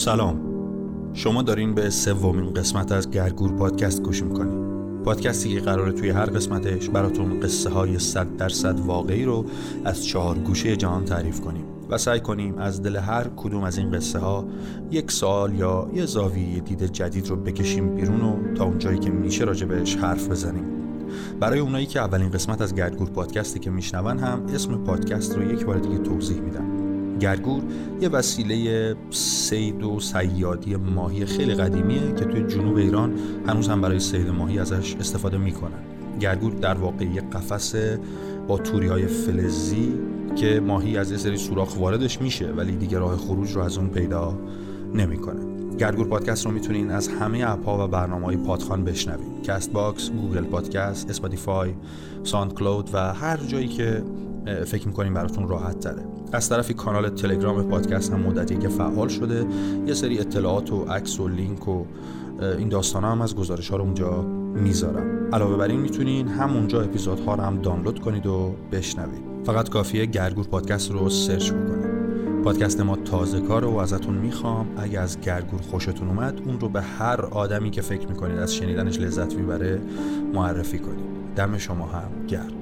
سلام. شما دارین به سومین قسمت از گرگور پادکست گوش می‌کنید. پادکستی که قراره توی هر قسمتش براتون قصه های صد درصد واقعی رو از چهار گوشه جهان تعریف کنیم و سعی کنیم از دل هر کدوم از این قصه ها یک سال یا یه زاویه دید جدید رو بکشیم بیرون و تا اونجایی که میشه راجبش حرف بزنیم. برای اونایی که اولین قسمت از گرگور پادکستی که میشنون هم اسم پادکست رو یک بار دیگه توضیح میدم. گرگور یه وسیله صید و صیادی ماهی خیلی قدیمیه که توی جنوب ایران هنوز هم برای صید ماهی ازش استفاده می‌کنن. گرگور در واقع یه قفس با توری های فلزی که ماهی از یه سری سوراخ واردش میشه ولی دیگه راه خروج رو از اون پیدا نمی‌کنه. گرگور پادکست رو می‌تونین از همه app ها و برنامه های پادخوان بشنوید Castbox، Google Podcast، Spotify، SoundCloud و هر جایی که فکر می‌کنین براتون راحت تره. از طرفی کانال تلگرام پادکست هم مدتیه که فعال شده. یه سری اطلاعات و عکس و لینک و این داستان هم از گزارش ها رو اونجا می‌ذارم. علاوه بر این می‌تونین همونجا اپیزودها رو هم دانلود کنید و بشنوید. فقط کافیه گرگور پادکست رو search بکنید. پادکست ما تازه کاره و ازتون می‌خوام. اگه از گرگور خوشتون اومد اون رو به هر آدمی که فکر می‌کنید از شنیدنش لذت می‌بره معرفی کنید. دم شما هم گرم.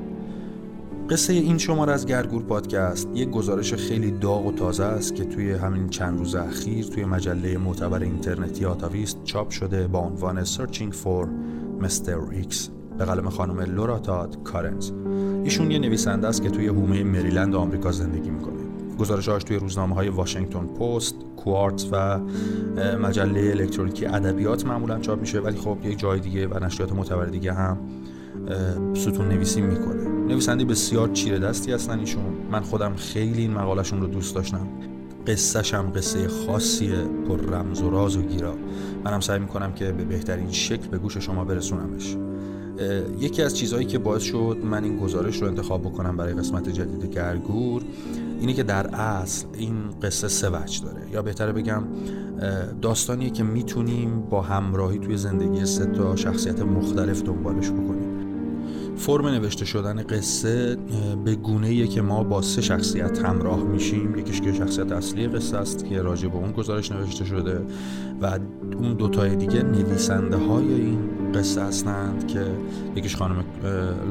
قصه این شماره از گرگور پادکست یک گزارش خیلی داغ و تازه است که توی همین چند روز اخیر توی مجله معتبر اینترنتی آتاویست چاپ شده با عنوان Searching for Mr. X به قلم خانم لورا تاد کارنز ایشون یه نویسنده است که توی حومه مریلند آمریکا زندگی می‌کنه گزارشهاش توی روزنامه های واشنگتن پست، کوارت و مجله الکترونیکی ادبیات معمولا چاپ میشه ولی خب یک جای دیگه و نشریات معتبر دیگه هم ستون نویسی می‌کنه. نویسنده بسیار چیره دستی هستن. ایشون من خودم خیلی این مقالشون رو دوست داشتم. قصهش هم قصه خاصیه. پر رمز و راز و گیرا. منم سعی می‌کنم که به بهترین شکل به گوش شما برسونمش. یکی از چیزهایی که باعث شد من این گزارش رو انتخاب بکنم برای قسمت جدید گرگور اینه که در اصل این قصه سه وجه داره. یا بهتره بگم داستانیه که می‌تونیم با همراهی توی زندگی سه تا شخصیت مختلف دنبالش بکنیم. فرم نوشته شدن قصه به گونه که ما با سه شخصیت همراه میشیم. یکیش که شخصیت اصلی قصه است که راجع به اون گزارش نوشته شده و اون دوتای دیگه نویسنده های این قصه هستند که یکیش خانم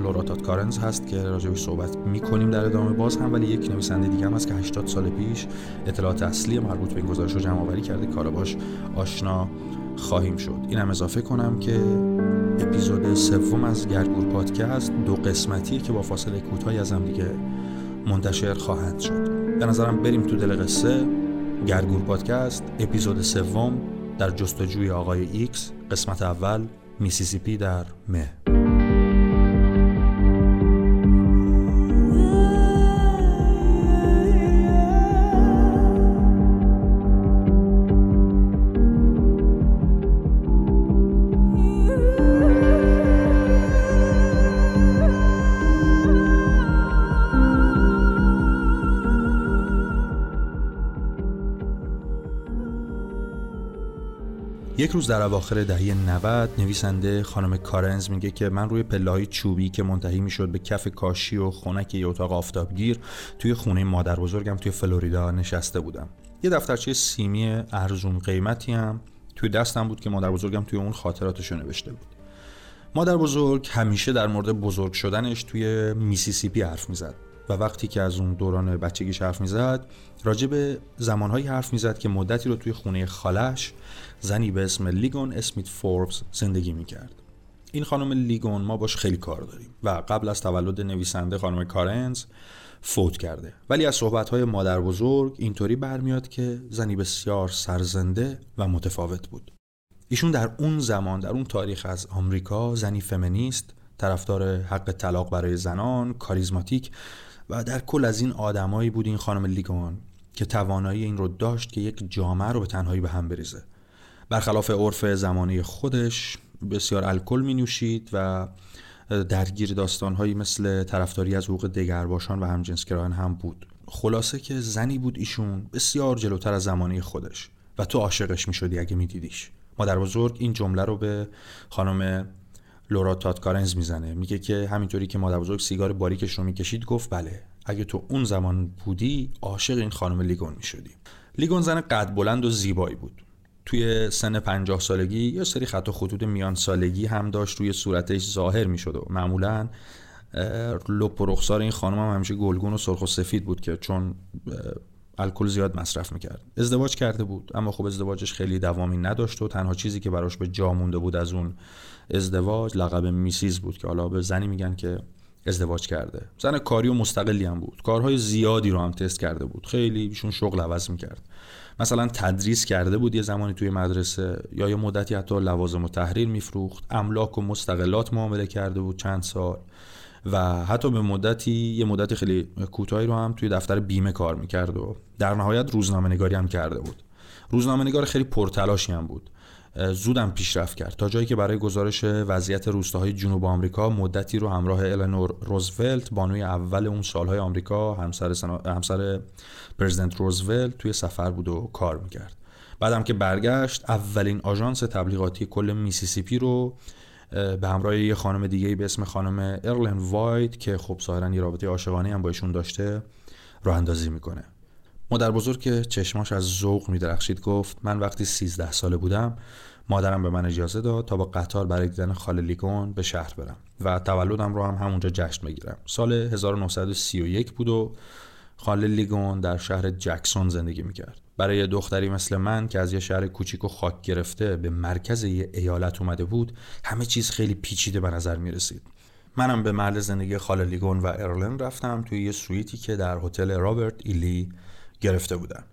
لورا تاد کارنز هست که راجع به صحبت می‌کنیم در ادامه باز هم ولی یک نویسنده دیگه هم هست که 80 سال پیش اطلاعات اصلی مربوط به این گزارش رو جمع آوری کرده. که باهاش آشنا خواهیم شد. اینم اضافه کنم که اپیزود سوم از گرگور پادکست دو قسمتیه که با فاصله کوتاهی از هم دیگه منتشر خواهند شد. به نظرم بریم تو دل قصه. گرگور پادکست اپیزود سوم در جستجوی آقای ایکس قسمت اول میسیسیپی در مه. روز در اواخر دهه 90 نویسنده خانم کارنز میگه که من روی پله های چوبی که منتهی می‌شد به کف کاشی و خونک یه اتاق آفتابگیر توی خونه مادر بزرگم توی فلوریدا نشسته بودم. یه دفترچه سیمی ارزون قیمتی هم توی دستم بود که مادر بزرگم توی اون خاطراتشو نوشته بود. مادر بزرگ همیشه در مورد بزرگ شدنش توی میسیسیپی حرف می‌زد. و وقتی که از اون دوران بچگیش حرف می‌زد راجع به زمانهایی حرف می‌زد که مدتی رو توی خونه خالش زنی به اسم لیگون اسمیت فوربس زندگی می‌کرد. این خانم لیگون ما باش خیلی کار داریم و قبل از تولد نویسنده خانم کارنز فوت کرده. ولی از صحبتهای مادر بزرگ اینطوری برمیاد که زنی بسیار سرزنده و متفاوت بود. ایشون در اون زمان در اون تاریخ از آمریکا زنی فمینیست طرفدار حق طلاق برای زنان کاریزماتیک و در کل از این آدمایی بود این خانم لیگون که توانایی این رو داشت که یک جامعه رو به تنهایی به هم بریزه. برخلاف عرف زمانی خودش بسیار الکل می نوشید و درگیر داستانهایی مثل طرفداری از حقوق دگرباشان و همجنسگرایان هم بود. خلاصه که زنی بود ایشون بسیار جلوتر از زمانی خودش و تو عاشقش می شدی اگه می دیدیش مادر بزرگ این جمله رو به خانم لورا تاتکارنز می‌زنه. میگه که همینطوری که مادر بزرگ سیگار باریکش رو می‌کشید گفت بله اگه تو اون زمان بودی عاشق این خانم لیگون می‌شدی. لیگون زن قد بلند و زیبایی بود. توی سن پنجاه سالگی یا سری خط و خطوط میان سالگی هم داشت روی صورتش ظاهر می‌شد و معمولا لپ و رخسار این خانم هم همیشه گلگون و سرخ و سفید بود که چون الکل زیاد مصرف می‌کرد. ازدواج کرده بود اما خب ازدواجش خیلی دوامی نداشت و تنها چیزی که براش به جا مونده بود از اون ازدواج لقب میسیز بود که حالا به زنی میگن که ازدواج کرده. زن کاری و مستقلی هم بود. کارهای زیادی رو هم تست کرده بود. خیلی ایشون شغل عوض می‌کرد. مثلا تدریس کرده بود یه زمانی توی مدرسه یا یه مدتی حتی لوازم و تحریر میفروخت. املاک و مستقلات معامله کرده بود چند سال. و حتی به مدتی یه مدت خیلی کوتاهی رو هم توی دفتر بیمه کار می‌کرد و در نهایت روزنامه نگاری هم کرده بود. روزنامه نگار خیلی پرتلاشی هم بود. زودم پیشرفت کرد. تا جایی که برای گزارش وضعیت روستاهای جنوب آمریکا مدتی رو همراه النور روزولت بانوی اول اون سالهای آمریکا همسر, سنا... همسر پرزیدنت روزولت توی سفر بود و کار می‌کرد. بعدم که برگشت اولین آژانس تبلیغاتی کل میسیسیپی رو به همراه یه خانم دیگه به اسم خانم ارلن رایت که خب ظاهرا یه رابطه عاشقانه هم با ایشون داشته راه اندازی می‌کنه. مادر بزرگ که چشماش از ذوق میدرخشید. گفت من وقتی 13 ساله بودم مادرم به من اجازه داد تا با قطار برای دیدن خاله لیگون به شهر برم و تولدم رو هم همونجا جشن بگیرم. سال 1931 بود و خاله لیگون در شهر جکسون زندگی می‌کرد. برای دختری مثل من که از یه شهر کوچیک و خاک گرفته به مرکز یه ایالت اومده بود همه چیز خیلی پیچیده به نظر می رسید منم به محل زندگی خاله لیگون و ارلن رفتم توی یه سویتی که در هتل رابرت ای لی گرفته بودم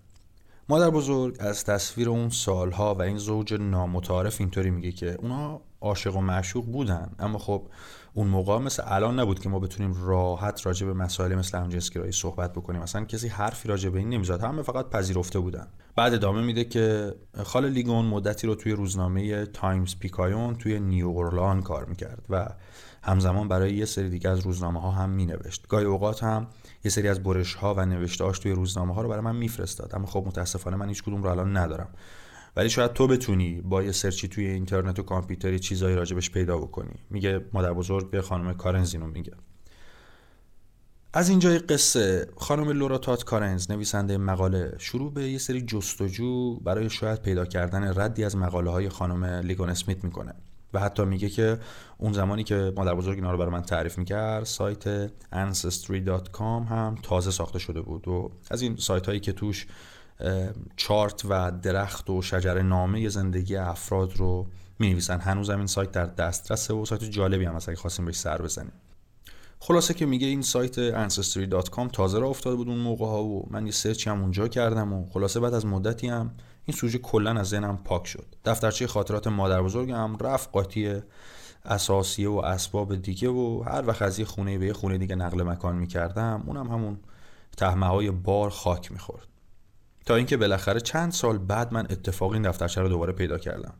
مادر بزرگ از تصویر اون سالها و این زوج نامتعارف اینطوری میگه که اونا عاشق و معشوق بودن. اما خب اون موقع مثل الان نبود که ما بتونیم راحت راجع به مسائل مثل همجنسگرایی صحبت بکنیم. مثلا کسی حرفی راجع به این نمی‌زد. همه فقط پذیرفته بودن. بعد ادامه میده که خاله لیگون مدتی رو توی روزنامه تایمز پیکایون توی نیو اورلان کار می‌کرد و همزمان برای یه سری دیگه از روزنامه ها هم مینوشت. گاهی اوقات هم یه سری از برش ها و نوشتهاش توی روزنامه ها رو برای من میفرستاد. اما خب متاسفانه من هیچ کدوم رو الان ندارم. ولی شاید تو بتونی با یه سرچی توی اینترنت و کامپیوتری چیزایی راجبش پیدا بکنی. میگه مادر بزرگ به خانم کارنزینو میگه. از اینجای قصه. خانم لورا تات کارنز نویسنده مقاله. شروع به یه سری جستجو برای شاید پیدا کردن ردی از مقاله های خانم لیگون اسمیت می‌کنه. و حتی میگه که اون زمانی که مادر بزرگ اینا رو برای من تعریف می‌کرد سایت ancestry.com هم تازه ساخته شده بود و از این سایت هایی که توش چارت و درخت و شجره نامه زندگی افراد رو می نویسن هنوز این سایت در دسترسه و سایت جالبی هم اگه خواستیم بهش سر بزنیم. خلاصه که میگه این سایت ancestry.com تازه را افتاده بود اون موقع ها و من یه سرچی هم اونجا کردم و خلاصه بعد از مدتی هم این سوژه کلا از ذهنم پاک شد. دفترچه خاطرات مادر بزرگم رفت قاطی اساسیه و اسباب دیگه و هر وقت از یه خونه به یه خونه دیگه نقل مکان می‌کردم اونم همون تهمه های بار خاک می‌خورد. تا اینکه بالاخره چند سال بعد من اتفاقی این دفترچه رو دوباره پیدا کردم.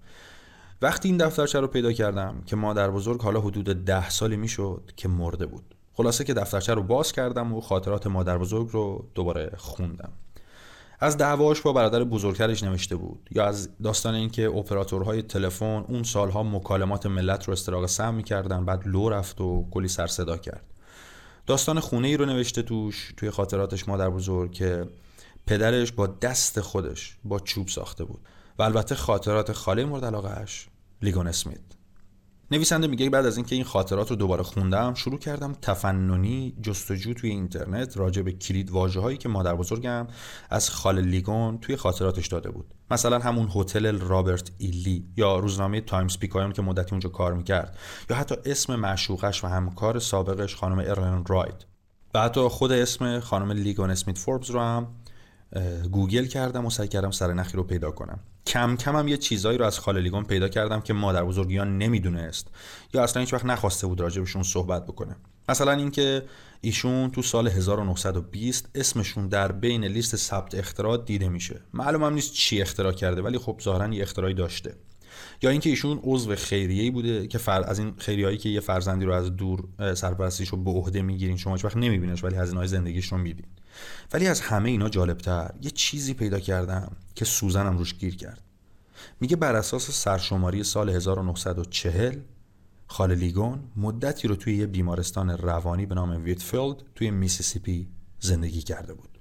وقتی این دفترچه رو پیدا کردم که مادر بزرگ حالا حدود ده سالی می‌شد که مرده بود. خلاصه که دفترچه رو باز کردم و خاطرات مادر بزرگ رو دوباره خوندم. از دعواش با برادر بزرگترش نوشته بود یا از داستان اینکه اپراتورهای تلفن اون سالها مکالمات ملت رو استراق سم می‌کردن بعد لو رفت و کلی سر صدا کرد. داستان خونه ای رو نوشته توش توی خاطراتش مادر بزرگ که پدرش با دست خودش با چوب ساخته بود. و البته خاطرات خاله مورد علاقهش لیگون اسمیت. نویسنده میگه بعد از اینکه این خاطرات رو دوباره خوندم شروع کردم تفننی جستجو توی اینترنت راجع به کلید واژه هایی که مادر بزرگم از خاله لیگون توی خاطراتش داده بود. مثلا همون هتل رابرت ای لی یا روزنامه تایمز پیکایون که مدتی اونجا کار می‌کرد یا حتی اسم معشوقش و همکار سابقش خانم ارلن رایت. و حتی خود اسم خانم لیگون اسمیت فوربز رو هم گوگل کردم و سعی کردم سر نخی رو پیدا کنم. کم کم هم یه چیزایی رو از خاله پیدا کردم که مادر بزرگی یا نمی‌دونست. یا اصلا هیچ وقت نخواسته بود راجع بهشون صحبت بکنه. مثلا اینکه ایشون تو سال 1920 اسمشون در بین لیست ثبت اختراع دیده میشه. معلوم هم نیست چی اختراع کرده ولی خب ظاهرا یه اختراعی داشته. یا اینکه ایشون عضو خیریه‌ای بوده که فر... از این خیریه‌ای که یه فرزندی رو از دور سرپرستیش رو به عهده می‌گیرین شما وقت نمیبینش ولی هزینه‌های زندگیش رو میدین ولی از همه اینا جالبتر یه چیزی پیدا کردم که سوزنم روش گیر کرد. میگه بر اساس سرشماری سال 1940 خاله لیگون مدتی رو توی یه بیمارستان روانی به نام ویتفیلد توی میسیسیپی زندگی کرده بود.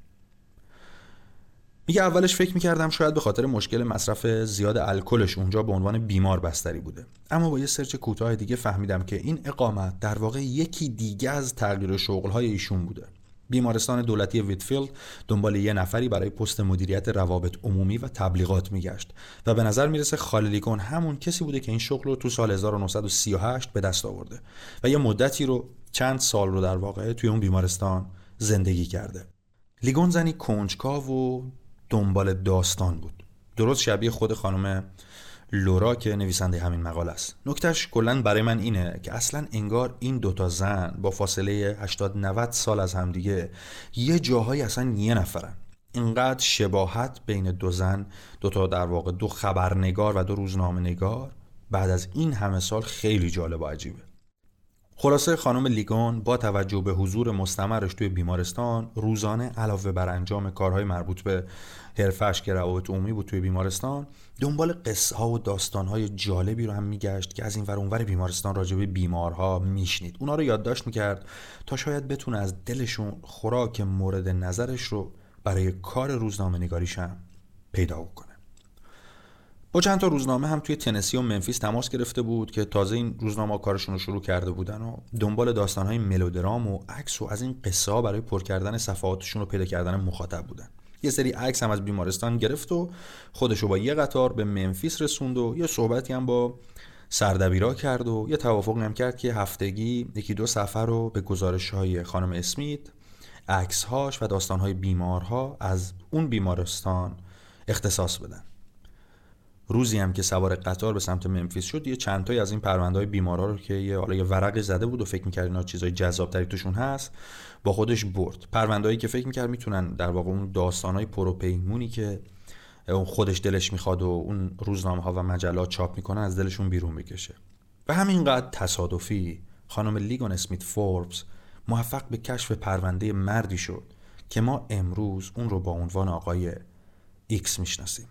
میگه اولش فکر می‌کردم شاید به خاطر مشکل مصرف زیاد الکلش اونجا به عنوان بیمار بستری بوده. اما با یه search کوتاه دیگه فهمیدم که این اقامت در واقع یکی دیگه از تغییر شغلهای ایشون بوده. بیمارستان دولتی ویتفیلد دنبال یه نفری برای پست مدیریت روابط عمومی و تبلیغات میگشت و به نظر می‌رسه خاللیگون همون کسی بوده که این شغل رو تو سال 1938 به دست آورده و یه مدتی رو چند سال رو در واقع توی اون بیمارستان زندگی کرده. لیگون زنی کنجکاو و دنبال داستان بود. درست شبیه خود خانم لورا که نویسنده همین مقاله است. نکتهش کلا برای من اینه که اصلا انگار این دوتا زن با فاصله 80 90 سال از همدیگه یه جاهایی اصلا یه نفرن. اینقدر شباهت بین دو زن دوتا در واقع دو خبرنگار و دو روزنامه نگار بعد از این همه سال خیلی جالب و عجیبه. خلاصه خانم لیگون با توجه به حضور مستمرش توی بیمارستان روزانه علاوه بر انجام کارهای مربوط به حرفش که روابط عمومی بود توی بیمارستان دنبال قصه ها و داستان های جالبی رو هم میگشت که از این ور اونور بیمارستان راجع به بیمارها میشنید. اونا رو یادداشت می‌کرد تا شاید بتونه از دلشون خوراک مورد نظرش رو برای کار روزنامه نگاریش هم پیدا کنه با چند تا روزنامه هم توی تنسی و منفیس تماس گرفته بود که تازه این روزنامه کارشون رو شروع کرده بودن و دنبال داستانهای ملودرام و عکس و از این قصه ها برای پر کردن صفحاتشون رو پیدا کردن مخاطب بودن. یه سری عکس هم از بیمارستان گرفت و خودشو با یه قطار به منفیس رسوند و یه صحبتی هم با سردبیرا کرد و یه توافق هم کرد که هفتگی یکی دو سفر رو به گزارش های خانم اسمیت عکس هاش و داستان های بیمارها از اون بیمارستان اختصاص بدن. روزی هم که سوار قطار به سمت منفیس شد یه چند تایی از این پرونده های بیمارا رو که یه حالا یه ورقی زده بود و فکر می‌کرد اینا چیزای جذابتری توشون هست با خودش برد. پروندهایی که فکر می‌کرد می‌تونن در واقع اون داستانای پروپیمونی که اون خودش دلش می‌خواد و اون روزنامه ها و مجلات چاپ می‌کنن از دلشون بیرون بکشه. و همینقدر تصادفی خانم لیگون اسمیت فوربس موفق به کشف پرونده مردی شد که ما امروز اون رو با عنوان آقای ایکس می‌شناسیم.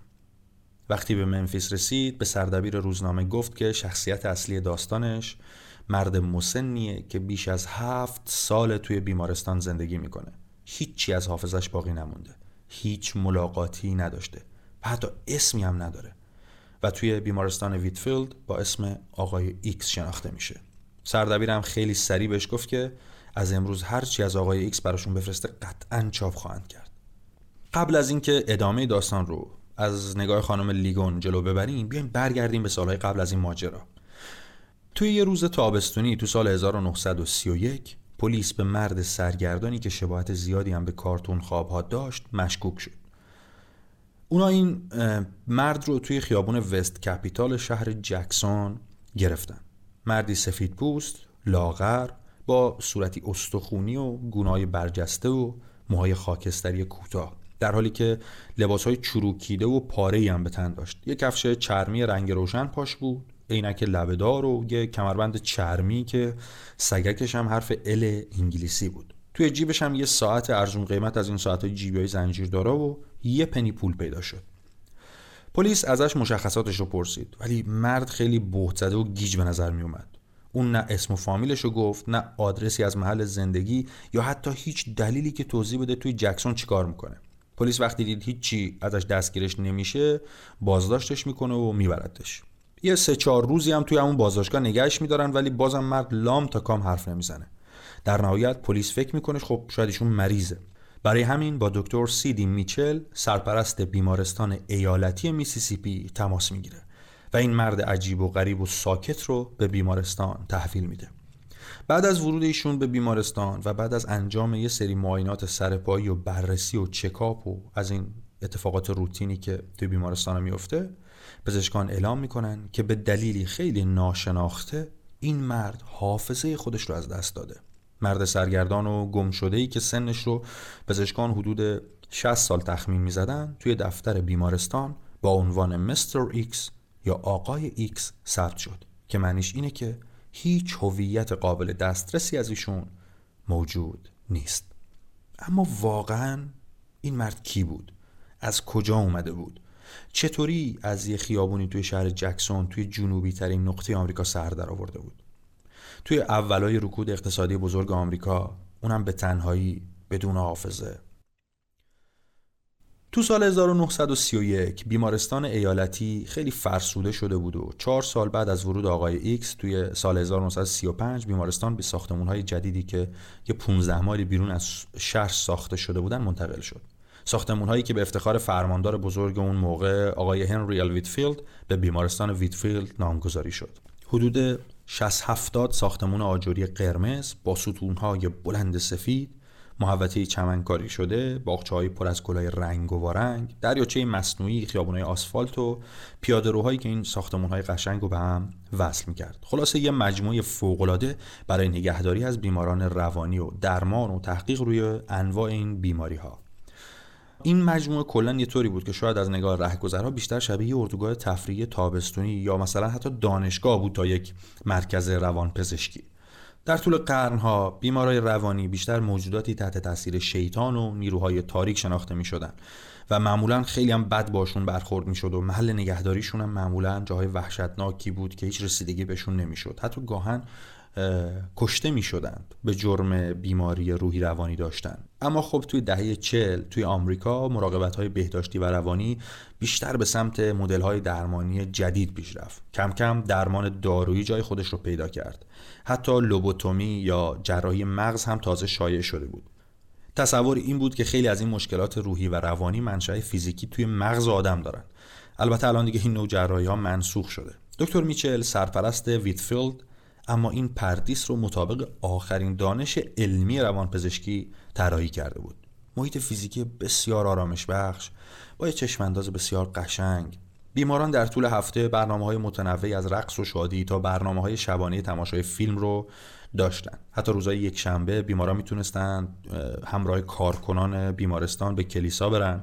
وقتی به منفیس رسید به سردبیر روزنامه گفت که شخصیت اصلی داستانش مرد مسنیه که بیش از هفت سال توی بیمارستان زندگی می‌کنه. هیچی از حافظش باقی نمونده. هیچ ملاقاتی نداشته. و حتی اسمی هم نداره. و توی بیمارستان ویتفیلد با اسم آقای ایکس شناخته میشه. سردبیرم خیلی سریع بهش گفت که از امروز هرچی از آقای ایکس براشون بفرسته قطعا چاپ خواهند کرد. قبل از اینکه ادامه داستان رو از نگاه خانم لیگون جلو ببریم بیایم برگردیم به سالهای قبل از این ماجرا. توی یه روز تابستونی تو سال 1931 پلیس به مرد سرگردانی که شباهت زیادی هم به کارتون خوابها داشت مشکوک شد. اونا این مرد رو توی خیابون وست کپیتال شهر جکسون گرفتن. مردی سفید پوست لاغر با صورتی استخونی و گونای برجسته و موهای خاکستری کوتاه. در حالی که لباس های چروکیده و پاره هم به تن داشت. یه کفش چرمی رنگ روشن پاش بود. عینک لبهدار و یه کمربند چرمی که سگکش هم حرف ال انگلیسی بود. توی جیبش هم یه ساعت ارزون قیمت از این ساعت جیبی های زنجیر داره و یه پنی پول پیدا شد. پلیس ازش مشخصاتش رو پرسید. ولی مرد خیلی بهت زده و گیج به نظر می اومد اون نه اسم و فامیلش رو گفت نه آدرسی از محل زندگی یا حتی هیچ دلیلی که توضیح بده توی جکسون چیکار می‌کنه. پلیس وقتی دید هیچی ازش دستگیرش نمیشه بازداشتش می‌کنه و میبردش. یه سه چهار روزی هم توی همون بازداشتگاه نگهش میدارن ولی بازم مرد لام تا کام حرف نمی‌زنه. در نهایت پلیس فکر می‌کنه خب شاید ایشون مریضه. برای همین با دکتر سیدی میچل سرپرست بیمارستان ایالتی میسیسیپی تماس می‌گیره و این مرد عجیب و غریب و ساکت رو به بیمارستان تحویل میده. بعد از ورود ایشون به بیمارستان و بعد از انجام یه سری معاینات سرپایی و بررسی و چکاپ و از این اتفاقات روتینی که توی بیمارستان میفته پزشکان اعلام می‌کنن که به دلیلی خیلی ناشناخته این مرد حافظه خودش رو از دست داده. مرد سرگردان و گم شده ای که سنش رو پزشکان حدود 60 سال تخمین می‌زدن توی دفتر بیمارستان با عنوان mister X یا آقای ایکس ثبت شد که معنیش اینه که هیچ هویت قابل دسترسی از ایشون موجود نیست. اما واقعا این مرد کی بود؟ از کجا اومده بود؟ چطوری از یه خیابونی توی شهر جکسون توی جنوبی ترین نقطه آمریکا سر در آورده بود؟ توی اولای رکود اقتصادی بزرگ آمریکا اونم به تنهایی بدون حافظه. تو سال 1931 بیمارستان ایالتی خیلی فرسوده شده بود و چهار سال بعد از ورود آقای ایکس توی سال 1935 بیمارستان به ساختمون های جدیدی که یه 15 مایل بیرون از شهر ساخته شده بودن منتقل شد. ساختمون هایی که به افتخار فرماندار بزرگ اون موقع آقای هنری ال ویتفیلد به بیمارستان ویتفیلد نامگذاری شد. حدود 60 70 ساختمون آجوری قرمز با ستونهای بلند سفید محوطه چمنکاری شده باغچه های پر از گلای رنگ و وارنگ دریاچه مصنوعی خیابون آسفالت و پیاده روهایی که این ساختمون های قشنگ رو به هم وصل می‌کرد. خلاصه یه مجموعه فوقالعاده برای نگهداری از بیماران روانی و درمان و تحقیق روی انواع این بیماری ها این مجموعه کلا یه طوری بود که شاید از نگاه رهگذرها بیشتر شبیه اردوگاه تفریحی تابستونی یا مثلا حتی دانشگاه بود تا یک مرکز روانپزشکی. در طول قرنها بیمارای روانی بیشتر موجوداتی تحت تاثیر شیطان و نیروهای تاریک شناخته می شدن و معمولا خیلی هم بد باشون برخورد می شد و محل نگهداریشون هم معمولا جاهای وحشتناکی بود که هیچ رسیدگی بهشون نمی شد حتی گاهن کشته می شدند به جرم بیماری روحی روانی داشتن. اما خب توی دهه چل توی آمریکا مراقبت های بهداشتی و روانی بیشتر به سمت مدل های درمانی جدید پیش رفت. کم کم درمان دارویی جای خودش رو پیدا کرد. حتی لوبوتومی یا جراحی مغز هم تازه شایع شده بود. تصور این بود که خیلی از این مشکلات روحی و روانی منشأ فیزیکی توی مغز آدم دارن. البته الان دیگه این نوع جراحی ها منسوخ شده. دکتر میچل سرپرست ویتفیلد اما این پردیس رو مطابق آخرین دانش علمی روانپزشکی طراحی کرده بود. محیط فیزیکی بسیار آرامش بخش با یه چشمانداز بسیار قشنگ. بیماران در طول هفته برنامه های متنوعی از رقص و شادی تا برنامه های شبانه تماشای فیلم رو داشتن. حتی روزهای یک شنبه بیماران می‌تونستن همراه کارکنان بیمارستان به کلیسا برن.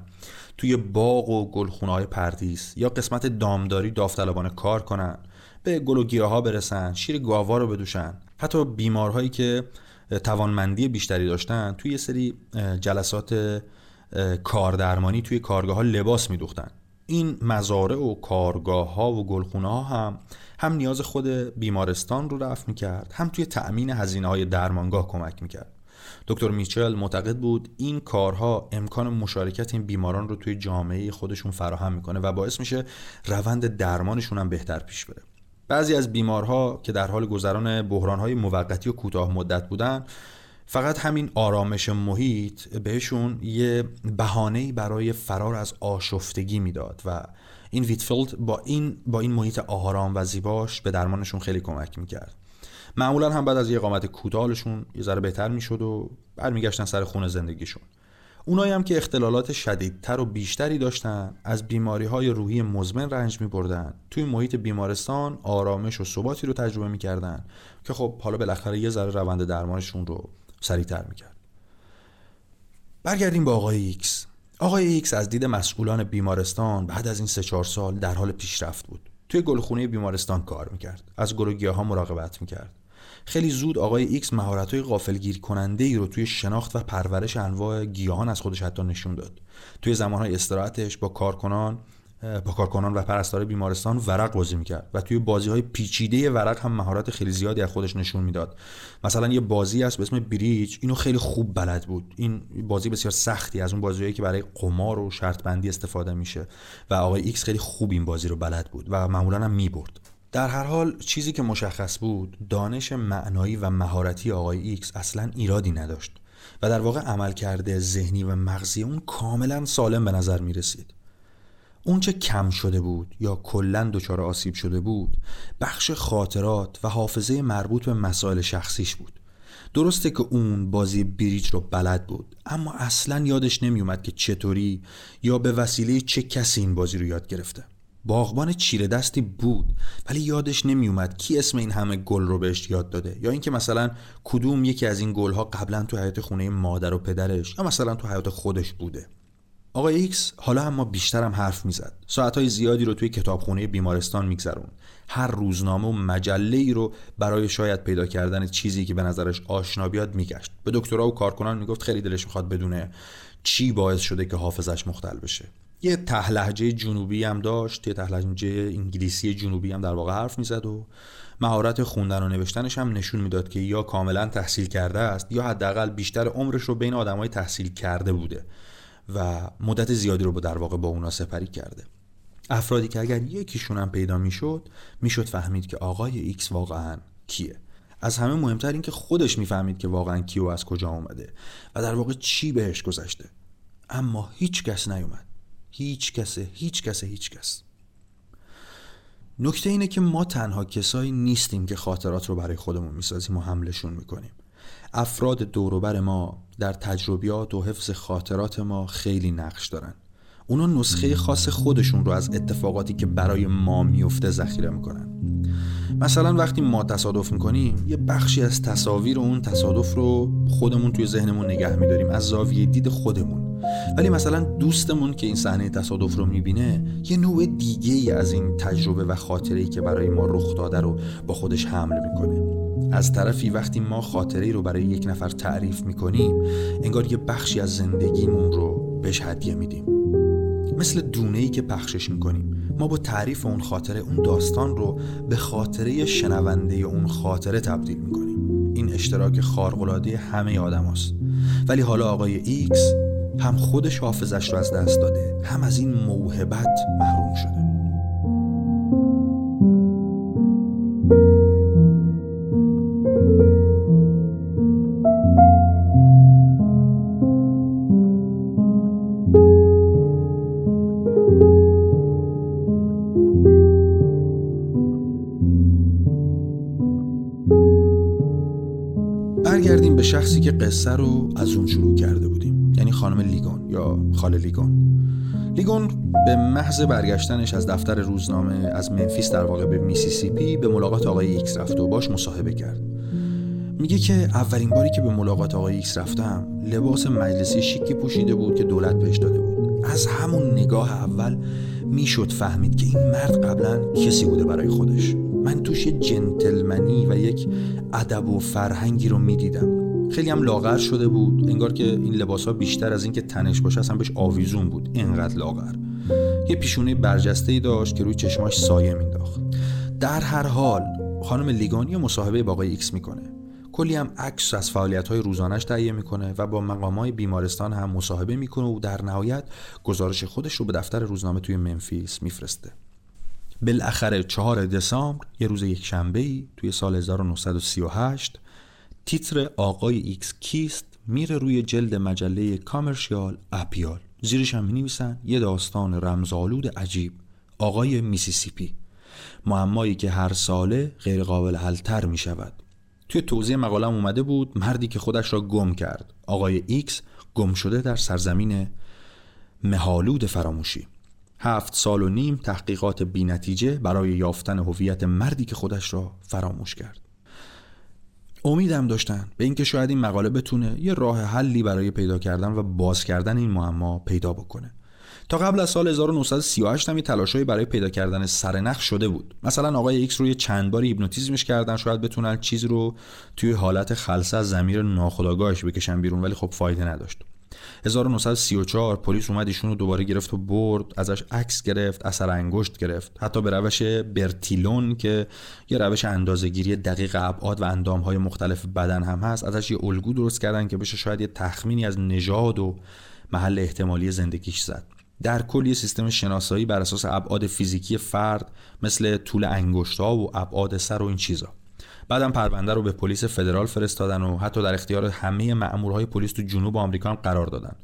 توی باغ و گلخونه های پردیس یا قسمت دامداری داوطلبانه کار کنن. به گل و گیاها برسن شیر گاوا رو بدوشن. حتی بیمارهایی که توانمندی بیشتری داشتن توی یه سری جلسات کاردرمانی توی کارگاه ها لباس میدوختن. این مزارع و کارگاه ها و گلخونه ها هم هم نیاز خود بیمارستان رو رفت می‌کرد هم توی تأمین هزینه های درمانگاه کمک می‌کرد. دکتر میچل معتقد بود این کارها امکان مشارکت این بیماران رو توی جامعه خودشون فراهم می‌کنه و باعث میشه روند درمانشون هم بهتر پیش بره. بعضی از بیمارها که در حال گذران بحرانهای موقتی و کوتاه مدت بودن فقط همین آرامش محیط بهشون یه بهانه‌ای برای فرار از آشفتگی می‌داد و این ویتفیلد با این با این محیط آرام و زیباش به درمانشون خیلی کمک می‌کرد. معمولا هم بعد از یه اقامت کوتاهشون یه ذره بهتر می‌شد و برمیگشتن سر خونه زندگیشون. اونایی هم که اختلالات شدیدتر و بیشتری داشتن از بیماری های روحی مزمن رنج می بردن توی محیط بیمارستان آرامش و ثباتی رو تجربه می‌کردن که خب حالا بالاخره یه ذره روند درمانشون رو سریعتر می‌کرد. برگردیم به آقای ایکس. آقای ایکس از دید مسئولان بیمارستان بعد از این سه چهار سال در حال پیشرفت بود. توی گلخونه بیمارستان کار می‌کرد. از گل ها مراقبت می‌کرد. خیلی زود آقای ایکس مهارت‌های غافلگیر کننده ای رو توی شناخت و پرورش انواع گیاهان از خودش حتی نشون داد. توی زمانهای استراحتش با کارکنان با کارکنان و پرستار بیمارستان ورق بازی می‌کرد و توی بازی های پیچیده ورق هم مهارت خیلی زیادی از خودش نشون می‌داد. مثلا یه بازی هست به اسم بریج اینو خیلی خوب بلد بود. این بازی بسیار سختی از اون بازیهایی که برای قمار و شرط بندی استفاده میشه و آقای ایکس خیلی خوب این بازی رو بلد بود و معمولا هم می‌برد. در هر حال چیزی که مشخص بود دانش معنایی و مهارتی آقای ایکس اصلا ایرادی نداشت و در واقع عملکرد ذهنی و مغزی اون کاملا سالم به نظر می رسید اون چه کم شده بود یا کلا دچار آسیب شده بود بخش خاطرات و حافظه مربوط به مسائل شخصیش بود. درسته که اون بازی بریج رو بلد بود اما اصلا یادش نمیومد که چطوری یا به وسیله چه کسی این بازی رو یاد گرفته. باغبان چیره دستی بود ولی یادش نمیومد کی اسم این همه گل رو بهش یاد داده. یا اینکه مثلا کدوم یکی از این گل ها قبلا تو حیات خونه مادر و پدرش یا مثلا تو حیات خودش بوده. آقای ایکس حالا اما بیشتر هم حرف می‌زد. ساعتهای زیادی رو توی کتابخونه بیمارستان میگذروند هر روزنامه و مجله ای رو برای شاید پیدا کردن چیزی که به نظرش آشنا بیاد میگشت. به دکترها و کارکنان می‌گفت خیلی دلش می‌خواد بدونه چی باعث شده که حافظش مختل بشه. یه تهلهجه جنوبی هم داشت یه تهلهجه انگلیسی جنوبی هم در واقع حرف می‌زد و مهارت خوندن و نوشتنش هم نشون می‌داد که یا کاملا تحصیل کرده است یا حداقل بیشتر عمرش رو بین آدمای تحصیل کرده بوده. و مدت زیادی رو در واقع با اونا سپری کرده. افرادی که اگر یکیشون هم پیدا می‌شد می‌شد فهمید که آقای ایکس واقعا کیه. از همه مهمتر این که خودش می‌فهمید که واقعا کیه و از کجا اومده و در واقع چی بهش گذشته. اما هیچ کس نیومد. هیچ کس هیچ کس هیچ کس. نکته اینه که ما تنها کسایی نیستیم که خاطرات رو برای خودمون می‌سازیم و حملشون می‌کنیم. افراد دوروبر ما در تجربیات و حفظ خاطرات ما خیلی نقش دارن. اونا نسخه خاص خودشون رو از اتفاقاتی که برای ما میفته ذخیره می‌کنن. مثلا وقتی ما تصادف می‌کنیم یه بخشی از تصاویر اون تصادف رو خودمون توی ذهنمون نگه میداریم از زاویه دید خودمون. ولی مثلا دوستمون که این صحنه تصادف رو می‌بینه یه نوع دیگه ای از این تجربه و خاطره ای که برای ما رخ داده رو با خودش حمل می‌کنه. از طرفی وقتی ما خاطره رو برای یک نفر تعریف می‌کنیم انگار یه بخشی از زندگیمون رو بهش هدیه میدیم. مثل دونه ای که پخشش می‌کنیم. ما با تعریف اون خاطره اون داستان رو به خاطره شنونده اون خاطره تبدیل می‌کنیم. این اشتراک خارق‌العاده همه آدم هست. ولی حالا آقای ایکس هم خودش حافظش رو از دست داده هم از این موهبت محروم شده. قصه رو از اون شروع کرده بودیم. یعنی خانم لیگون یا خاله لیگون. لیگون به محض برگشتنش از دفتر روزنامه از منفیس در واقع به میسیسیپی به ملاقات آقای ایکس رفت و باش مصاحبه کرد. میگه که اولین باری که به ملاقات آقای ایکس رفتم لباس مجلسی شیکی پوشیده بود که دولت بهش داده بود. از همون نگاه اول می‌شد فهمید که این مرد قبلا کسی بوده برای خودش. من توش یه جنتلمنی و یک ادب و فرهنگی رو می‌دیدم. خیلی هم لاغر شده بود. انگار که این لباس ها بیشتر از اینکه تنش باشه اصلا بهش آویزون بود. اینقدر لاغر. یه پیشونی برجسته ای داشت که روی چشماش سایه مینداخت در هر حال خانم لیگان یه مصاحبه با آقای ایکس می‌کنه. کلی هم عکس از فعالیت های روزانش تهیه می‌کنه و با مقام های بیمارستان هم مصاحبه می‌کنه و در نهایت گزارش خودش رو به دفتر روزنامه توی ممفیس میفرسته. بالاخره چهار دسامبر یه روز یک شنبه ای توی سال 1938 تیتر آقای ایکس کیست میره روی جلد مجله کامرشیال اپیال. زیرش هم نوشتن یه داستان رمزآلود عجیب. آقای میسیسیپی. معمایی که هر ساله غیر قابل حلتر می شود توی توضیح مقاله‌م اومده بود مردی که خودش را گم کرد. آقای ایکس گم شده در سرزمین مه‌آلود فراموشی. هفت سال و نیم تحقیقات بی نتیجه برای یافتن هویت مردی که خودش را فراموش کرد. امیدم داشتن به اینکه شاید این مقاله بتونه یه راه حلی برای پیدا کردن و باز کردن این معما پیدا بکنه. تا قبل از سال 1938 هم یه تلاشایی برای پیدا کردن سرنخ شده بود. مثلا آقای ایکس روی چند باری هیپنوتیزمش کردن شاید بتونن چیزی رو توی حالت خلسه از ضمیر ناخودآگاهش بکشن بیرون ولی خب فایده نداشت. 1934 پلیس اومد ایشون دوباره گرفت و برد ازش عکس گرفت اثر انگشت گرفت. حتی به روش برتیلون که یه روش اندازهگیری دقیق ابعاد و اندامهای مختلف بدن هم هست ازش یه الگو درست کردن که بشه شاید یه تخمینی از نژاد و محل احتمالی زندگیش زد. در کل یه سیستم شناسایی بر اساس ابعاد فیزیکی فرد مثل طول انگشت‌ها و ابعاد سر و این چیزا. بعدم پرونده رو به پلیس فدرال فرستادن و حتی در اختیار همه مأمورهای پلیس تو جنوب آمریکا هم قرار دادن.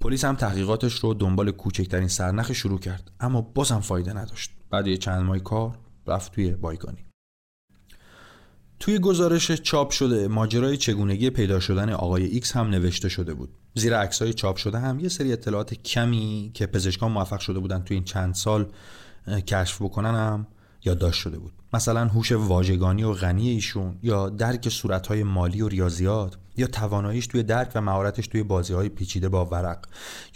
پلیس هم تحقیقاتش رو دنبال کوچکترین سرنخ شروع کرد اما بازم فایده نداشت. بعد یه چند ماه کار رفت توی بایگانی. توی گزارش چاپ شده ماجرای چگونگی پیدا شدن آقای ایکس هم نوشته شده بود. زیر عکسای چاپ شده هم یه سری اطلاعات کمی که پزشکان موفق شده بودن توی این چند سال کشف بکنن هم یادداشت شده بود. مثلا هوش واژگانی و غنی ایشون یا درک صورتهای مالی و ریاضیات یا تواناییش توی درک و مهارتش توی بازی های پیچیده با ورق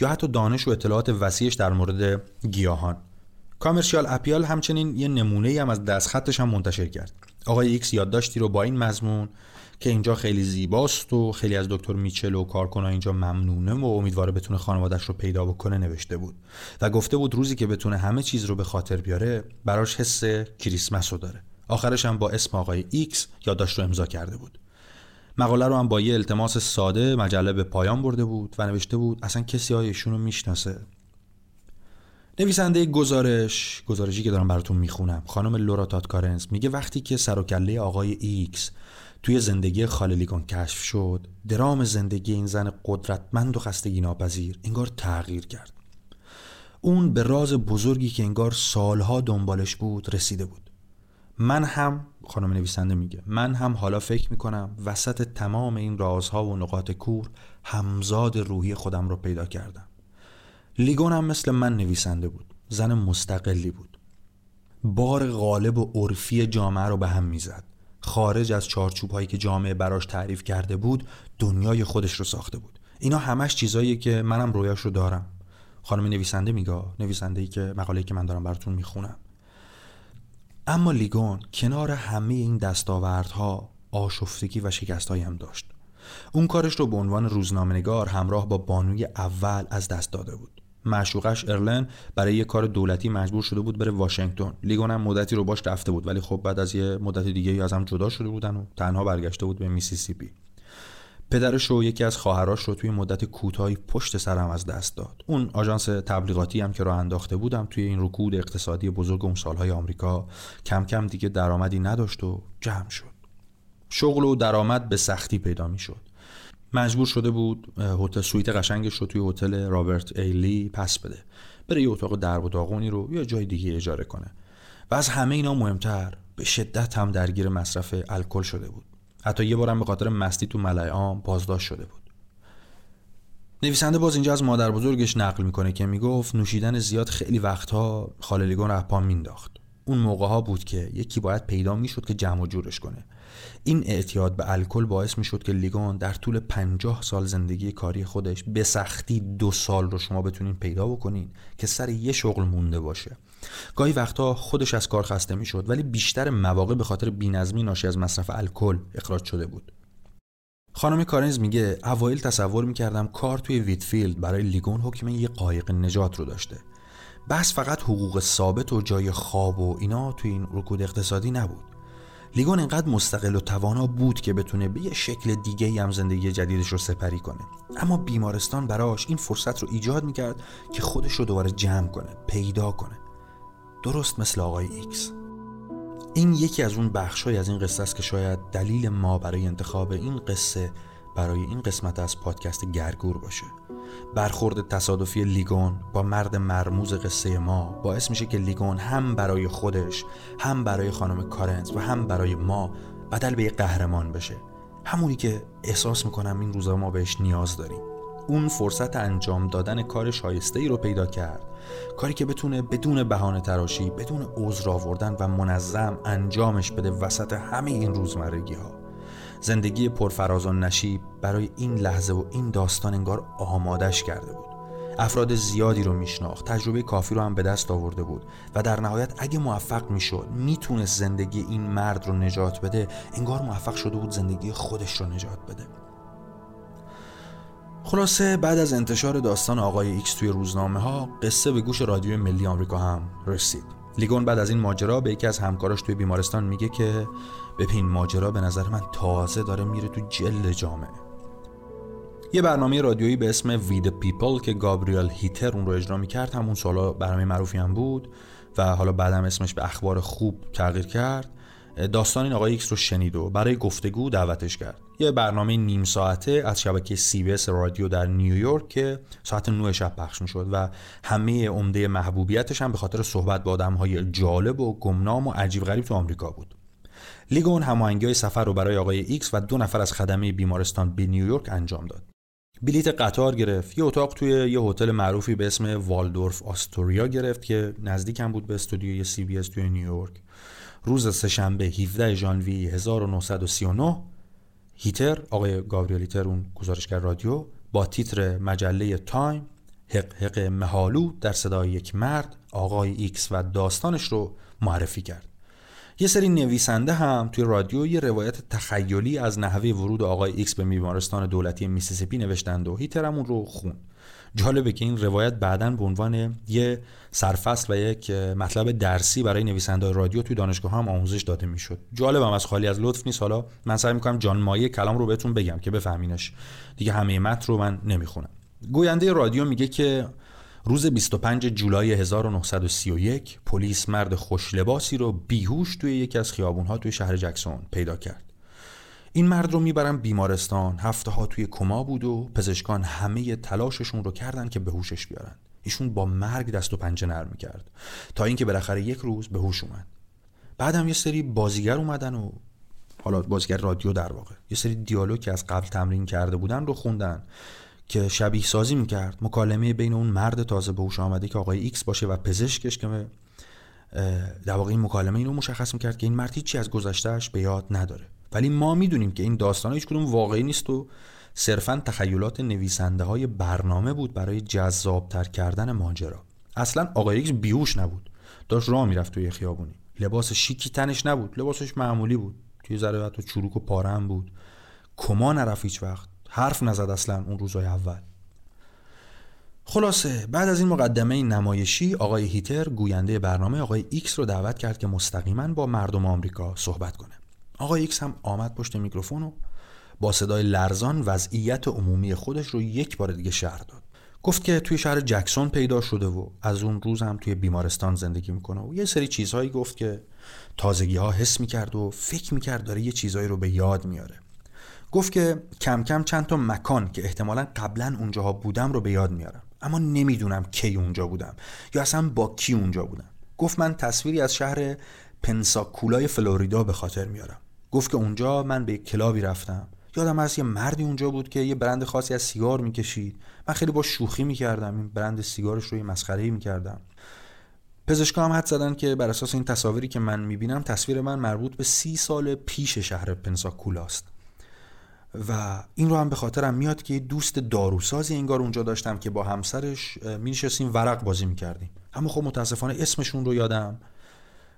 یا حتی دانش و اطلاعات وسیعش در مورد گیاهان. کامرشیال اپیال همچنین یه نمونه هم از دستخطش هم منتشر کرد. آقای ایکس یادداشتی رو با این مضمون که اینجا خیلی زیباست و خیلی از دکتر میچل و کارکنان اینجا ممنونه و امیدواره بتونه خانوادش رو پیدا بکنه نوشته بود. و گفته بود روزی که بتونه همه چیز رو به خاطر بیاره براش حس کریسمس رو داره. آخرش هم با اسم آقای ایکس یادداشت رو امضا کرده بود. مقاله رو هم با یه التماس ساده مجله به پایان برده بود و نوشته بود اصلا کسی ایشون رو می‌شناسه. نویسنده گزارش گزارشی که دارم براتون می‌خونم. خانم لورا تاتکارنز میگه وقتی که سر و کله آقای ایکس توی زندگی خانم لیگون کشف شد درام زندگی این زن قدرتمند و خستگی ناپذیر انگار تغییر کرد. اون به راز بزرگی که انگار سالها دنبالش بود رسیده بود. من هم خانم نویسنده میگه من هم حالا فکر می‌کنم وسط تمام این رازها و نقاط کور همزاد روحی خودم رو پیدا کردم. لیگون هم مثل من نویسنده بود. زن مستقلی بود. بار غالب و عرفی جامعه رو به هم می‌زد. خارج از چارچوب هایی که جامعه براش تعریف کرده بود دنیای خودش رو ساخته بود. اینا همش چیزایی که منم رویاش رو دارم. خانم نویسنده میگه نویسنده ای که مقاله که من دارم براتون می‌خونم. اما لیگون کنار همه این دستاوردها آشفتگی و شکستهایی هم داشت. اون کارش رو به عنوان روزنامه‌نگار همراه با بانوی اول از دست داده بود. معشوقش ارلن برای یه کار دولتی مجبور شده بود بره واشنگتن. لیگون هم مدتی رو باش رفته بود ولی خب بعد از یه مدت دیگه از هم جدا شده بودن و تنها برگشته بود به میسیسیپی. پدرش و یکی از خواهراش رو توی مدت کوتاهی پشت سر هم از دست داد. اون آژانس تبلیغاتی هم که راه انداخته بود هم توی این رکود اقتصادی بزرگ اون سالهای آمریکا کم کم دیگه درآمدی نداشت و جمع شد. شغل و درآمد به سختی پیدا می شد مجبور شده بود هتل سویت قشنگش رو توی هتل رابرت ایلی پس بده. بره یه اتاق درب و داغونی رو یا جای دیگه اجاره کنه. و از همه اینا مهمتر به شدت هم درگیر مصرف الکل شده بود. حتی یه بارم به خاطر مستی تو ملای عام بازداشت شده بود. نویسنده باز اینجا از مادر بزرگش نقل می‌کنه که می‌گفت نوشیدن زیاد خیلی وقتها خاللیگون رو پا مینداخت اون موقع ها بود که یکی باید پیدا می‌شد که جمع و جورش کنه. این اعتیاد به الکل باعث می‌شد که لیگون در طول پنجاه سال زندگی کاری خودش به سختی دو سال رو شما بتونین پیدا بکنین که سر یه شغل مونده باشه. گاهی وقتا خودش از کار خسته می‌شد ولی بیشتر مواقع به خاطر بینظمی ناشی از مصرف الکل اخراج شده بود. خانم کارنز میگه اوایل تصور می‌کردم کار توی ویتفیلد برای لیگون حکم یه قایق نجات رو داشته. بس فقط حقوق ثابت و جای خواب و اینا توی این رکود اقتصادی نبود. لیگون انقدر مستقل و توانا بود که بتونه به یه شکل دیگه هم زندگی جدیدش رو سپری کنه. اما بیمارستان براش این فرصت رو ایجاد می‌کرد که خودش رو دوباره جمع کنه پیدا کنه. درست مثل آقای ایکس. این یکی از اون بخشای از این قصه است که شاید دلیل ما برای انتخاب این قصه برای این قسمت از پادکست گرگور باشه. برخورد تصادفی لیگون با مرد مرموز قصه ما باعث میشه که لیگون هم برای خودش هم برای خانم کارنز و هم برای ما بدل به یک قهرمان بشه. همونی که احساس می‌کنم این روزا ما بهش نیاز داریم. اون فرصت انجام دادن کار شایسته ای رو پیدا کرد. کاری که بتونه بدون بهانه تراشی بدون عذر آوردن و منظم انجامش بده وسط همه این روزمرگی ها زندگی پرفراز و نشیب برای این لحظه و این داستان انگار آمادش کرده بود. افراد زیادی رو میشناخت تجربه کافی رو هم به دست آورده بود و در نهایت اگه موفق می‌شد می‌تونست زندگی این مرد رو نجات بده انگار موفق شده بود زندگی خودش رو نجات بده. خلاصه بعد از انتشار داستان آقای ایکس توی روزنامه ها قصه به گوش رادیو ملی آمریکا هم رسید. لیگون بعد از این ماجرا به یکی از همکاراش توی بیمارستان میگه که ببین ماجرا به نظر من تازه داره میره تو دل جامعه. یه برنامه رادیویی به اسم We the People که گابریل هیتر اون رو اجرا می‌کرد همون سالا برنامه معروفی هم بود و حالا بعدم اسمش به اخبار خوب تغییر کرد. داستان این آقای ایکس رو شنید و برای گفتگو دعوتش کرد. یه برنامه نیم ساعته از شبکه CB رادیو در نیویورک که ساعت 9 شب پخش می‌شد و همه عمده محبوبیتش هم به خاطر صحبت با های جالب و گمنام و عجیب غریب تو آمریکا بود. لیگون هماهنگی های سفر رو برای آقای ایکس و دو نفر از خدمه بیمارستان به نیویورک انجام داد. بلیت قطار گرفت. یه اتاق توی یه هتل معروفی به اسم والدورف آستوریا گرفت که نزدیکم بود به استودیوی CB توی نیویورک. روز سه‌شنبه 17 ژانویه 1939 هیتر آقای گابریل هیتر اون گزارشگر رادیو با تیتر مجله تایم حق حق مه‌آلود در صدای یک مرد آقای ایکس و داستانش رو معرفی کرد. یه سری نویسنده هم توی رادیو یه روایت تخیلی از نحوه ورود آقای ایکس به بیمارستان دولتی میسیسیپی نوشتند و هیتر همون رو خوند جالبه که این روایت بعدا به عنوان یه سرفصل و یک مطلب درسی برای نویسنده رادیو توی دانشگاه هم آموزش داده می‌شد. جالبم از خالی از لطف نیست. حالا من سعی می‌کنم جان مایه کلام رو بهتون بگم که بفهمینش. دیگه همه متن رو من نمی‌خونم. گوینده رادیو میگه که روز 25 جولای 1931 پلیس مرد خوشلباسی رو بیهوش توی یکی از خیابونها توی شهر جکسون پیدا کرد. این مرد رو می‌برن بیمارستان هفته ها توی کما بود و پزشکان همه تلاششون رو کردن که به هوشش بیارن. ایشون با مرگ دست و پنجه نرم کرد تا اینکه بالاخره یک روز به هوش اومد. بعدم یه سری بازیگر اومدن و حالا بازیگر رادیو در واقع یه سری دیالوگ که از قبل تمرین کرده بودن رو خوندن که شبیه سازی می‌کرد. مکالمه بین اون مرد تازه به هوش آمده که آقای ایکس باشه و پزشکش که در واقع این مکالمه اینو مشخص می‌کرد که این مرد هیچی از گذشتهش به یاد نداره. ولی ما می‌دونیم که این داستان هیچ کدوم واقعی نیست و صرفا تخیلات نویسنده های برنامه بود برای جذابتر کردن ماجرا. اصلا آقای ایکس بیهوش نبود. داشت راه می‌رفت توی خیابونی. لباس شیکی تنش نبود. لباسش معمولی بود. یه ذره چروک و پاره بود. کما نرفت هیچ وقت. حرف نزد اصلا اون روزهای اول. خلاصه بعد از این مقدمه نمایشی آقای هیتر گوینده برنامه آقای ایکس رو دعوت کرد که مستقیما با مردم آمریکا صحبت کنه. آقای ایکس هم آمد پشت میکروفون و با صدای لرزان وضعیت عمومی خودش رو یک بار دیگه شرح داد. گفت که توی شهر جکسون پیدا شده و از اون روز هم توی بیمارستان زندگی می‌کنه و یه سری چیزهایی گفت که تازگی ها حس می‌کرد و فکر می‌کرد داره یه چیزهایی رو به یاد میاره گفت که کم کم چند تا مکان که احتمالا قبلا اونجاها بودم رو به یاد میارم. اما نمی‌دونم کی اونجا بودم یا اصلا با کی اونجا بودم. گفت من تصویری از شهر پنساکولای فلوریدا به خاطر میارم. گفت که اونجا من به کلابی رفتم. یادم از یه مردی اونجا بود که یه برند خاصی از سیگار می‌کشید. من خیلی با شوخی می‌کردم. این برند سیگارش رو یه مسخره می‌کردم. پزشکا هم حد زدن که بر اساس این تصاویری که من می‌بینم تصویر من مربوط به سی سال پیش شهر پنساکولاست. و این رو هم به خاطرم میاد که دوست داروسازی انگار اونجا داشتم که با همسرش مینشستیم ورق بازی می‌کردیم. اما خب متاسفانه اسمشون رو یادم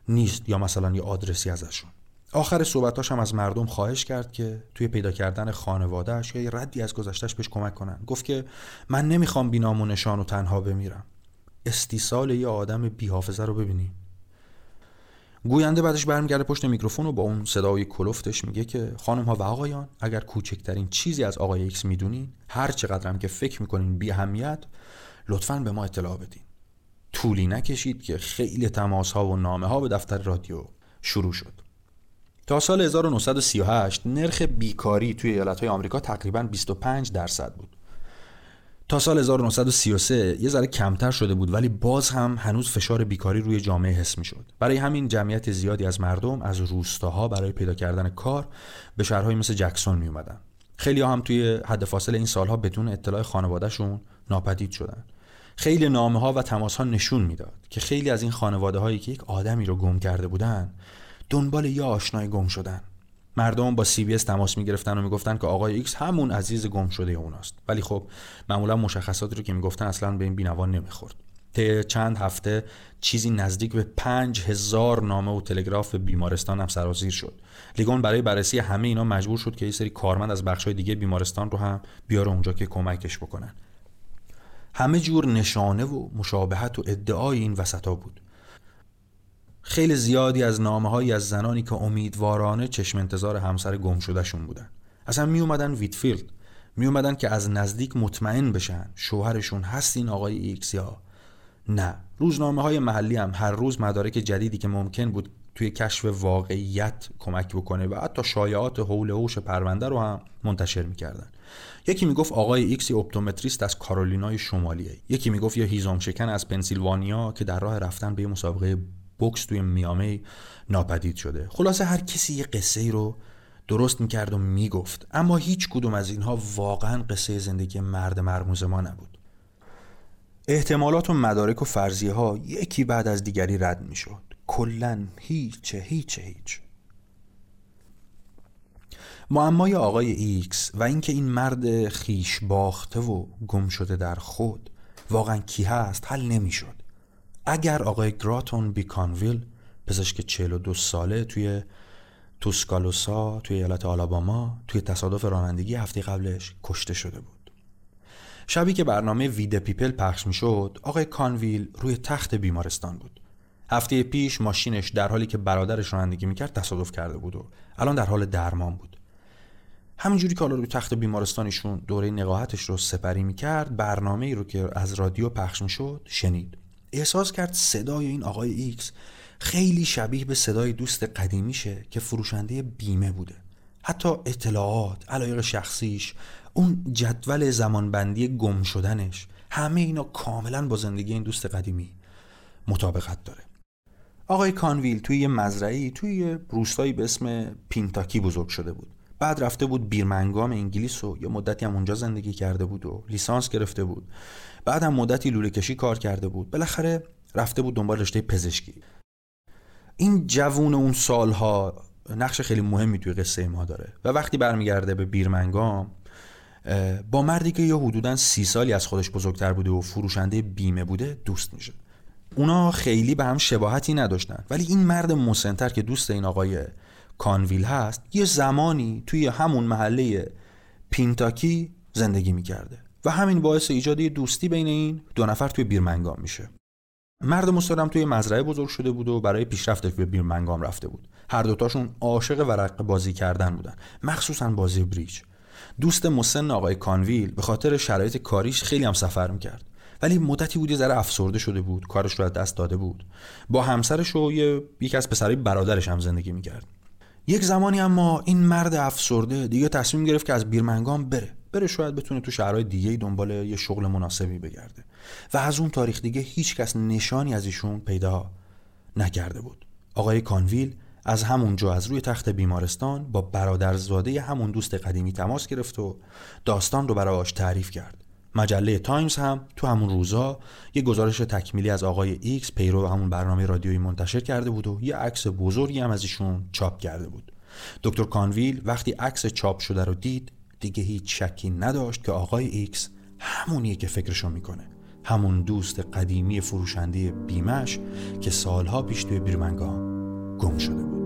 نیست یا مثلا یه آدرسی ازشون. آخر صحبتاش هم از مردم خواهش کرد که توی پیدا کردن خانوادهش یا یه ردی از گذشتهش بهش کمک کنن. گفت که من نمی‌خوام بینام و نشان و تنها بمیرم. استیصال یه آدم بیحافظه رو ببینیم. گوینده بعدش برمیگرده پشت میکروفون و با اون صدای کلفتش میگه که خانم ها و آقایان اگر کوچکترین چیزی از آقای ایکس می‌دونین هر چقدرم که فکر می‌کنین بی اهمیت لطفا به ما اطلاع بدین. طولی نکشید که خیلی تماس ها و نامه ها به دفتر رادیو شروع شد. تا سال 1938 نرخ بیکاری توی ایالت های آمریکا تقریبا 25 درصد بود. تا سال 1933 یه ذره کمتر شده بود ولی باز هم هنوز فشار بیکاری روی جامعه حس می شد. برای همین جمعیت زیادی از مردم از روستاها برای پیدا کردن کار به شهرهایی مثل جکسون می اومدن. خیلی هم توی حد فاصل این سالها بدون اطلاع خانوادهشون ناپدید شدن. خیلی نامه ها و تماس ها نشون می‌داد که خیلی از این خانواده هایی که یک آدمی رو گم کرده بودن دنبال یه آشنای گم شدن مردم با سی بی اس تماس می‌گرفتن و می‌گفتن که آقای ایکس همون عزیز گم شده اوناست. ولی خب معمولا مشخصاتی رو که می‌گفتن اصلا به این بینوا نمی‌خورد. طی چند هفته چیزی نزدیک به پنج هزار نامه و تلگراف به بیمارستان هم سرازیر شد. لیگون برای بررسی همه اینا مجبور شد که یه سری کارمند از بخشای دیگه بیمارستان رو هم بیاره اونجا که کمکش بکنن. همه جور نشانه و مشابهت و ادعای این وسطا بود. خیلی زیادی از نامه هایی از زنانی که امیدوارانه چشم انتظار همسر گم شدهشون بودن. اصلا می اومدن ویتفیلد. می اومدن که از نزدیک مطمئن بشن شوهرشون هست این آقای ایکس یا نه. روزنامه های محلی هم هر روز مدارک جدیدی که ممکن بود توی کشف واقعیت کمک بکنه و حتی شایعات حول و حوش پرونده رو هم منتشر می‌کردن. یکی می‌گفت آقای ایکس یه اپتومتریست از کارولینای شمالیه. یکی می‌گفت یه هیزم شکن از پنسیلوانیا که در راه رفتن به مسابقه بوکس توی میامی ناپدید شده. خلاصه هر کسی یه قصه رو درست می‌کرد و می‌گفت. اما هیچ کدوم از اینها واقعا قصه زندگی مرد مرموز ما نبود. احتمالات و مدارک و فرضیه ها یکی بعد از دیگری رد می‌شد. کلا هیچ هیچ هیچ. معمای آقای ایکس و اینکه این مرد خویش باخته و گم شده در خود واقعا کی هست؟ حل نمی‌شد. اگر آقای گراتون بی کانویل پزشک 42 ساله توی توسکالوسا توی ایالت آلاباما توی تصادف رانندگی هفته قبلش کشته شده بود. شبی که برنامه We the People پخش می شد آقای کانویل روی تخت بیمارستان بود. هفته پیش ماشینش در حالی که برادرش رانندگی می‌کرد تصادف کرده بود و الان در حال درمان بود. همینجوری که حالا روی تخت بیمارستانیشون دوره نقاهتش رو سپری می‌کرد برنامه ای رو که از رادیو پخش می‌شد شنید. احساس کرد صدای این آقای ایکس خیلی شبیه به صدای دوست قدیمیشه که فروشنده بیمه بوده. حتی اطلاعات علایق شخصیش اون جدول زمانبندی گم شدنش همه اینا کاملا با زندگی این دوست قدیمی مطابقت داره. آقای کانویل توی یه مزرعه‌ای توی یه روستایی به اسم پینتاکی بزرگ شده بود. بعد رفته بود بیرمنگام انگلیس و یه مدتی هم اونجا زندگی کرده بود و لیسانس گرفته بود. بعد هم مدتی لوله کشی کار کرده بود. بالاخره رفته بود دنبال رشته پزشکی. این جوون اون سالها نقش خیلی مهمی توی قصه ما داره. و وقتی برمیگرده به بیرمنگام با مردی که یه حدودا سی سالی از خودش بزرگتر بوده و فروشنده بیمه بوده دوست میشه. اونا خیلی به هم شباهتی نداشتن. ولی این مرد مسنتر که دوست این آقای کانویل هست یه زمانی توی همون محله پینتاکی زندگی می‌کرده. و همین باعث ایجاد دوستی بین این دو نفر توی بیرمنگام میشه. مرد مسترم توی مزرعه بزرگ شده بود و برای پیشرفتش به بیرمنگام رفته بود. هر دوتاشون عاشق ورق بازی کردن بودن مخصوصا بازی بریج. دوست مسن آقای کانویل به خاطر شرایط کاریش خیلی هم سفر می‌کرد. ولی مدتی بود یه ذره افسرده شده بود کارش رو از دست داده بود. با همسرش و یه یکی از پسرای برادرش هم زندگی می‌کرد. یک زمانی اما این مرد افسرده دیگه تصمیم گرفت که از بیرمنگام بره. بره شاید بتونه تو شهرهای دیگه دنبال یه شغل مناسبی بگرده. و از اون تاریخ دیگه هیچ کس نشانی از ایشون پیدا نکرده بود. آقای کانویل از همونجا از روی تخت بیمارستان با برادرزاده همون دوست قدیمی تماس گرفت و داستان رو براش تعریف کرد. مجله تایمز هم تو همون روزا یه گزارش تکمیلی از آقای ایکس پیرو همون برنامه رادیویی منتشر کرده بود و یه عکس بزرگی هم از ایشون چاپ کرده بود. دکتر کانویل وقتی عکس چاپ شده رو دید دیگه هیچ شکی نداشت که آقای ایکس همونیه که فکرشو می‌کنه. همون دوست قدیمی فروشنده بیمه‌ش که سالها پیش توی بیرمنگام گم شده بود.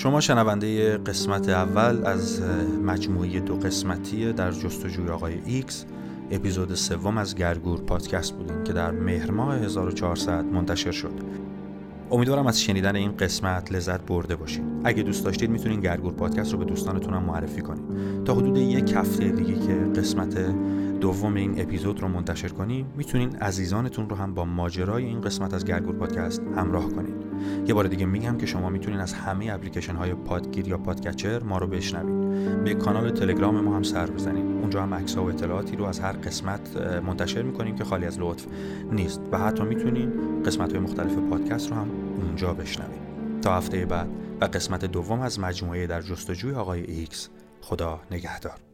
شما شنونده قسمت اول از مجموعه دو قسمتی در جستجوی آقای ایکس اپیزود سوم از گرگور پادکست بودین که در مهر ماه 1400 منتشر شد. امیدوارم از شنیدن این قسمت لذت برده باشید. اگه دوست داشتید می‌تونین گرگور پادکست رو به دوستانتون معرفی کنید. تا حدود یک هفته دیگه که قسمت دوم این اپیزود رو منتشر کنیم می‌تونین عزیزانتون رو هم با ماجرای این قسمت از گرگور پادکست همراه کنید یه بار دیگه میگم که شما می‌تونین از همه اپلیکیشن های پادگیر یا podcatcher ما رو بشنوید به کانال تلگرام ما هم سر بزنید اونجا هم عکس و اطلاعاتی رو از هر قسمت منتشر می‌کنیم که خالی از لطف نیست. و حتی می‌تونین قسمت های مختلف پادکست رو هم اونجا بشنوید تا هفته بعد و قسمت دوم از مجموعه در جستجوی آقای ایکس خدا نگهدار.